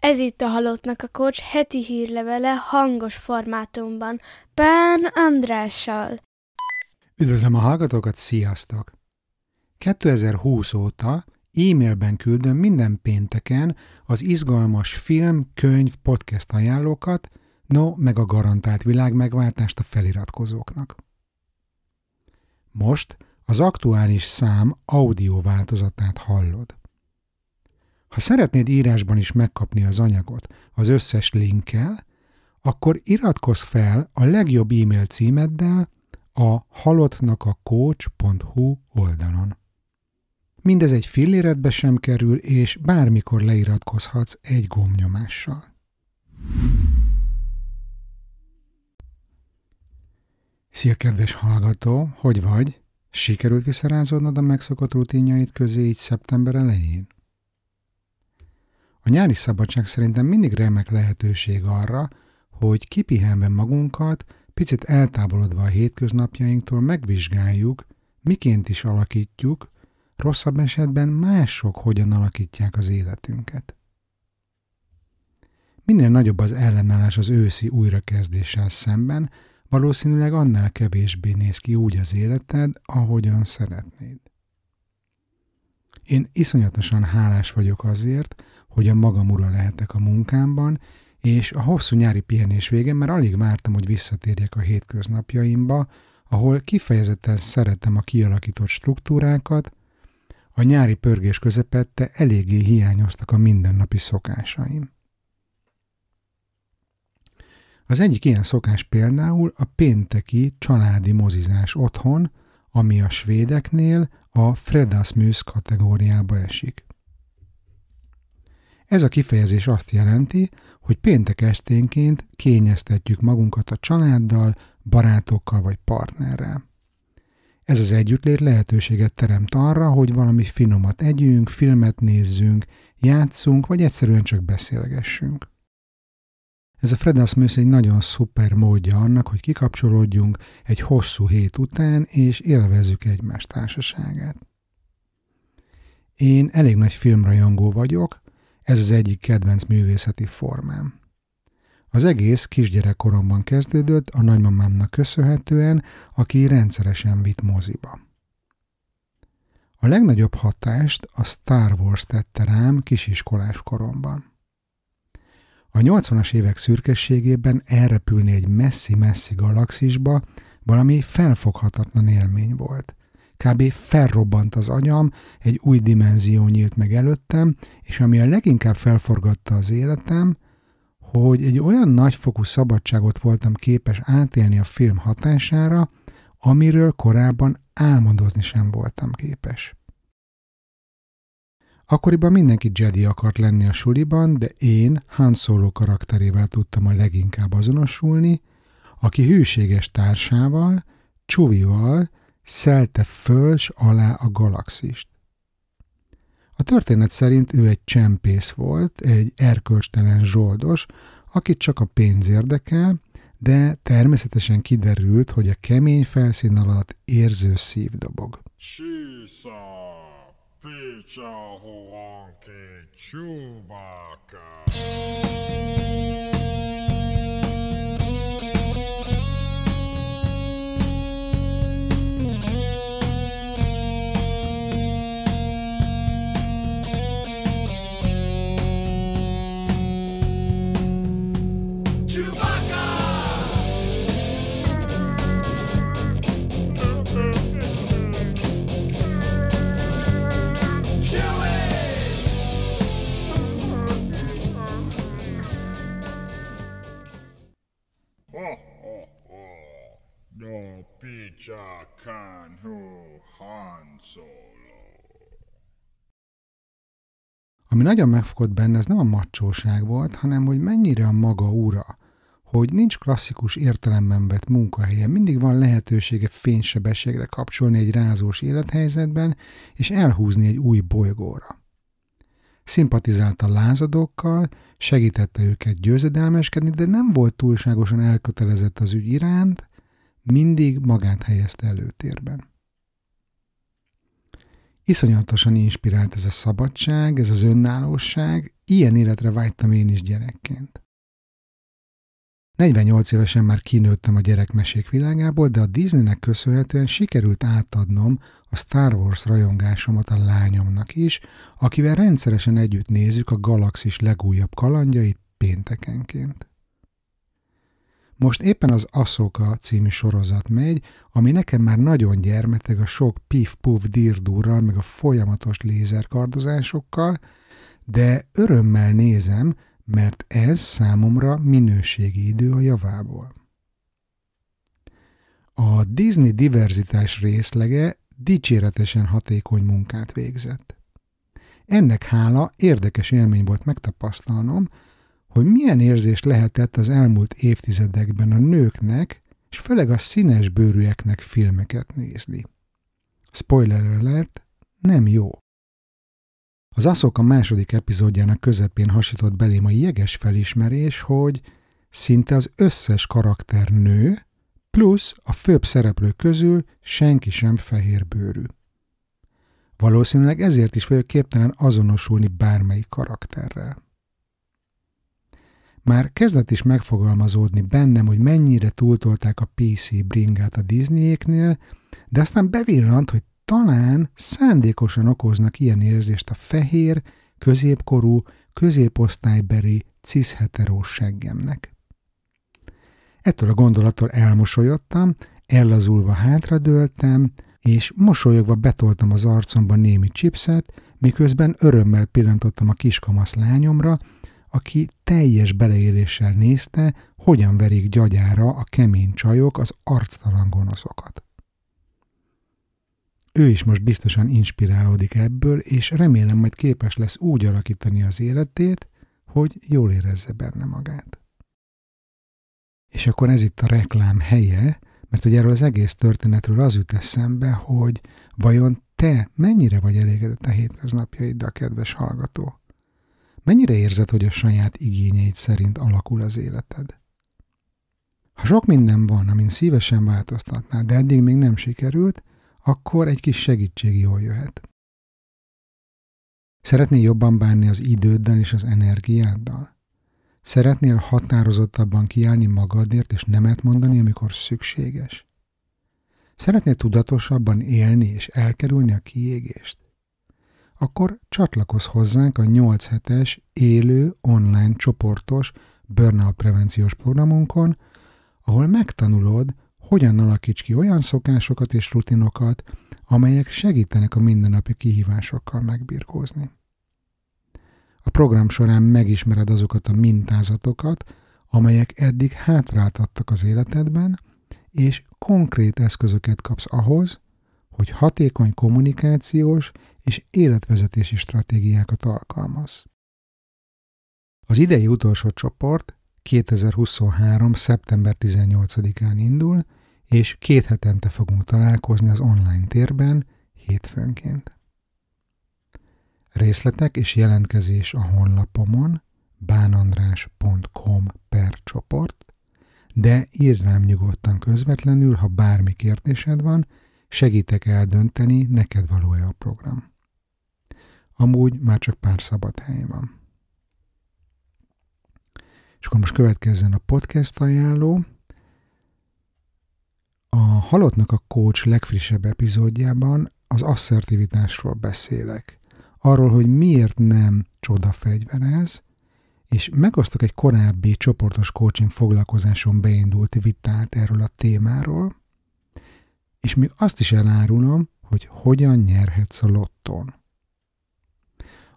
Ez itt a Halottnak a Kocs heti hírlevele hangos formátumban, Pán Andrással. Üdvözlöm a hallgatókat, sziasztok! 2020 óta e-mailben küldöm minden pénteken az izgalmas film, könyv, podcast ajánlókat, no, meg a garantált világmegváltást a feliratkozóknak. Most az aktuális szám audio változatát hallod. Ha szeretnéd írásban is megkapni az anyagot az összes linkkel, akkor iratkozz fel a legjobb e-mail címeddel a halottnakacoach.hu oldalon. Mindez egy filléretbe sem kerül, és bármikor leiratkozhatsz egy gombnyomással. Szia, kedves hallgató! Hogy vagy? Sikerült visszarázódnod a megszokott rutinjait közé így szeptember elején? A nyári szabadság szerintem mindig remek lehetőség arra, hogy kipihenve magunkat, picit eltávolodva a hétköznapjainktól megvizsgáljuk, miként is alakítjuk, rosszabb esetben mások hogyan alakítják az életünket. Minél nagyobb az ellenállás az őszi újrakezdéssel szemben, valószínűleg annál kevésbé néz ki úgy az életed, ahogyan szeretnéd. Én iszonyatosan hálás vagyok azért, hogy a magam ura lehetek a munkámban, és a hosszú nyári pihenés végén már alig vártam, hogy visszatérjek a hétköznapjaimba, ahol kifejezetten szeretem a kialakított struktúrákat, a nyári pörgés közepette eléggé hiányoztak a mindennapi szokásaim. Az egyik ilyen szokás például a pénteki családi mozizás otthon, ami a svédeknél a Fredasmus kategóriába esik. Ez a kifejezés azt jelenti, hogy péntek esténként kényeztetjük magunkat a családdal, barátokkal vagy partnerrel. Ez az együttlét lehetőséget teremt arra, hogy valami finomat együnk, filmet nézzünk, játszunk, vagy egyszerűen csak beszélgessünk. Ez a Fredasmus egy nagyon szuper módja annak, hogy kikapcsolódjunk egy hosszú hét után, és élvezzük egymás társaságát. Én elég nagy filmrajongó vagyok, ez az egyik kedvenc művészeti formám. Az egész kisgyerekkoromban kezdődött a nagymamámnak köszönhetően, aki rendszeresen vitt moziba. A legnagyobb hatást a Star Wars tette rám kisiskolás koromban. A 80-as évek szürkességében elrepülni egy messzi-messzi galaxisba valami felfoghatatlan élmény volt. Kb. felrobbant az agyam, egy új dimenzió nyílt meg előttem, és ami a leginkább felforgatta az életem, hogy egy olyan nagyfokú szabadságot voltam képes átélni a film hatására, amiről korábban álmodozni sem voltam képes. Akkoriban mindenki Jedi akart lenni a suliban, de én Han Solo karakterével tudtam a leginkább azonosulni, aki hűséges társával, Csuvival szelte föl s alá a galaxist. A történet szerint ő egy csempész volt, egy erkölcstelen zsoldos, akit csak a pénz érdekel, de természetesen kiderült, hogy a kemény felszín alatt érző szív dobog. Ami nagyon megfogott benne, ez nem a macsóság volt, hanem hogy mennyire a maga ura, hogy nincs klasszikus értelemben vett munkahelye, mindig van lehetősége fénysebességre kapcsolni egy rázós élethelyzetben, és elhúzni egy új bolygóra. Szimpatizált a lázadókkal, segítette őket győzedelmeskedni, de nem volt túlságosan elkötelezett az ügy iránt, mindig magát helyezte előtérben. Iszonyatosan inspirált ez a szabadság, ez az önállóság, ilyen életre vágytam én is gyerekként. 48 évesen már kinőttem a gyerekmesék világából, de a Disneynek köszönhetően sikerült átadnom a Star Wars rajongásomat a lányomnak is, akivel rendszeresen együtt nézzük a galaxis legújabb kalandjait péntekenként. Most éppen az Asoka című sorozat megy, ami nekem már nagyon gyermeteg a sok pif-puf dirdúrral, meg a folyamatos lézerkardozásokkal, de örömmel nézem, mert ez számomra minőségi idő a javából. A Disney diverzitás részlege dicséretesen hatékony munkát végzett. Ennek hála érdekes élmény volt megtapasztalnom, hogy milyen érzés lehetett az elmúlt évtizedekben a nőknek, és főleg a színes bőrűeknek filmeket nézni. Spoiler alert, nem jó. Az aszok a második epizódjának közepén hasított belém a jeges felismerés, hogy szinte az összes karakter nő, plusz a főbb szereplők közül senki sem fehérbőrű. Valószínűleg ezért is vagyok képtelen azonosulni bármelyik karakterrel. Már kezdett is megfogalmazódni bennem, hogy mennyire túltolták a PC bringát a Disneyéknél, de aztán bevillant, hogy talán szándékosan okoznak ilyen érzést a fehér, középkorú, középosztálybeli cisheterós seggemnek. Ettől a gondolattól elmosolyodtam, ellazulva hátradőltem, és mosolyogva betoltam az arcomba némi chipset, miközben örömmel pillantottam a kiskamasz lányomra, aki teljes beleéléssel nézte, hogyan verik gyagyára a kemény csajok az arctalan gonoszokat. Ő is most biztosan inspirálódik ebből, és remélem majd képes lesz úgy alakítani az életét, hogy jól érezze benne magát. És akkor ez itt a reklám helye, mert hogy erről az egész történetről az jut eszembe, hogy vajon te mennyire vagy elégedett a hétköznapjaiddal, kedves hallgató? Mennyire érzed, hogy a saját igényeid szerint alakul az életed? Ha sok minden van, amin szívesen változtatnál, de eddig még nem sikerült, akkor egy kis segítség jól jöhet. Szeretnél jobban bánni az időddel és az energiáddal? Szeretnél határozottabban kiállni magadért és nemet mondani, amikor szükséges? Szeretnél tudatosabban élni és elkerülni a kiégést? Akkor csatlakozz hozzánk a 8 hetes élő online csoportos burnout prevenciós programunkon, ahol megtanulod, hogyan alakíts ki olyan szokásokat és rutinokat, amelyek segítenek a mindennapi kihívásokkal megbirkózni. A program során megismered azokat a mintázatokat, amelyek eddig hátráltattak az életedben, és konkrét eszközöket kapsz ahhoz, hogy hatékony kommunikációs és életvezetési stratégiákat alkalmaz. Az idei utolsó csoport 2023. szeptember 18-án indul, és két hetente fogunk találkozni az online térben hétfőnként. Részletek és jelentkezés a honlapomon bánandrás.com per csoport, de írj rám nyugodtan közvetlenül, ha bármi kérdésed van, segítek eldönteni, neked való-e a program. Amúgy már csak pár szabad hely van. És akkor most következzen a podcast ajánló. A Halottnak a Coach legfrissebb epizódjában az asszertivitásról beszélek. Arról, hogy miért nem csodafegyver ez, és megosztok egy korábbi csoportos coaching foglalkozáson beindult vitát erről a témáról, és még azt is elárulom, hogy hogyan nyerhetsz a lotton.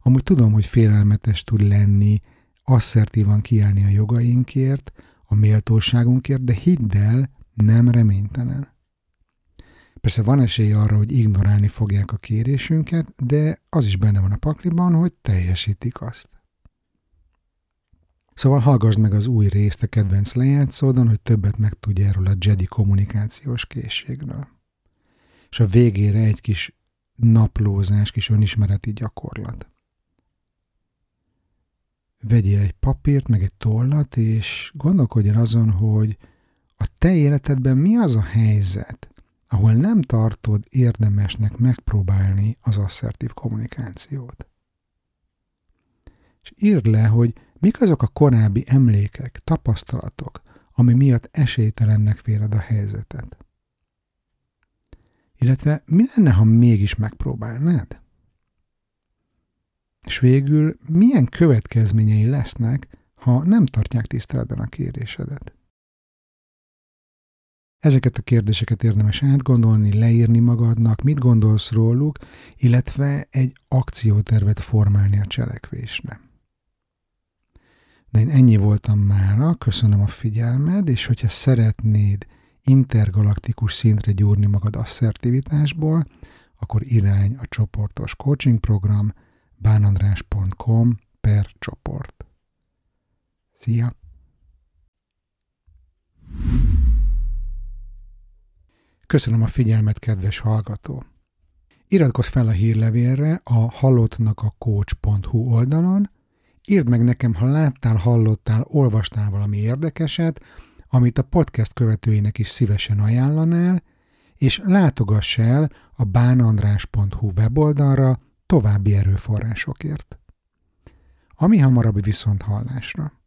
Amúgy tudom, hogy félelmetes tud lenni, asszertívan kiállni a jogainkért, a méltóságunkért, de hidd el, nem reménytelen. Persze van esély arra, hogy ignorálni fogják a kérésünket, de az is benne van a pakliban, hogy teljesítik azt. Szóval hallgassd meg az új részt a kedvenc lejátszódon, hogy többet megtudj erről a Jedi kommunikációs készségről. És a végére egy kis naplózás, kis önismereti gyakorlat. Vegyél egy papírt, meg egy tollat, és gondolkodj el azon, hogy a te életedben mi az a helyzet, ahol nem tartod érdemesnek megpróbálni az asszertív kommunikációt. és írd le, hogy mik azok a korábbi emlékek, tapasztalatok, ami miatt esélytelennek véled a helyzetet. Illetve mi lenne, ha mégis megpróbálnád? És végül milyen következményei lesznek, ha nem tartják tiszteletben a kérésedet? Ezeket a kérdéseket érdemes átgondolni, leírni magadnak, mit gondolsz róluk, illetve egy akciótervet formálni a cselekvésre. De én ennyi voltam mára, köszönöm a figyelmed, és hogyha szeretnéd intergalaktikus szintre gyúrni magad asszertivitásból, akkor irány a csoportos coaching program bánandrás.com per csoport. Szia! Köszönöm a figyelmet, kedves hallgató! Iratkozz fel a hírlevélre a hallottnak a coach.hu oldalon, írd meg nekem, ha láttál, hallottál, olvastál valami érdekeset, amit a podcast követőinek is szívesen ajánlanál, és látogass el a bánandrás.hu weboldalra további erőforrásokért. Ami hamarabb viszont hallásra.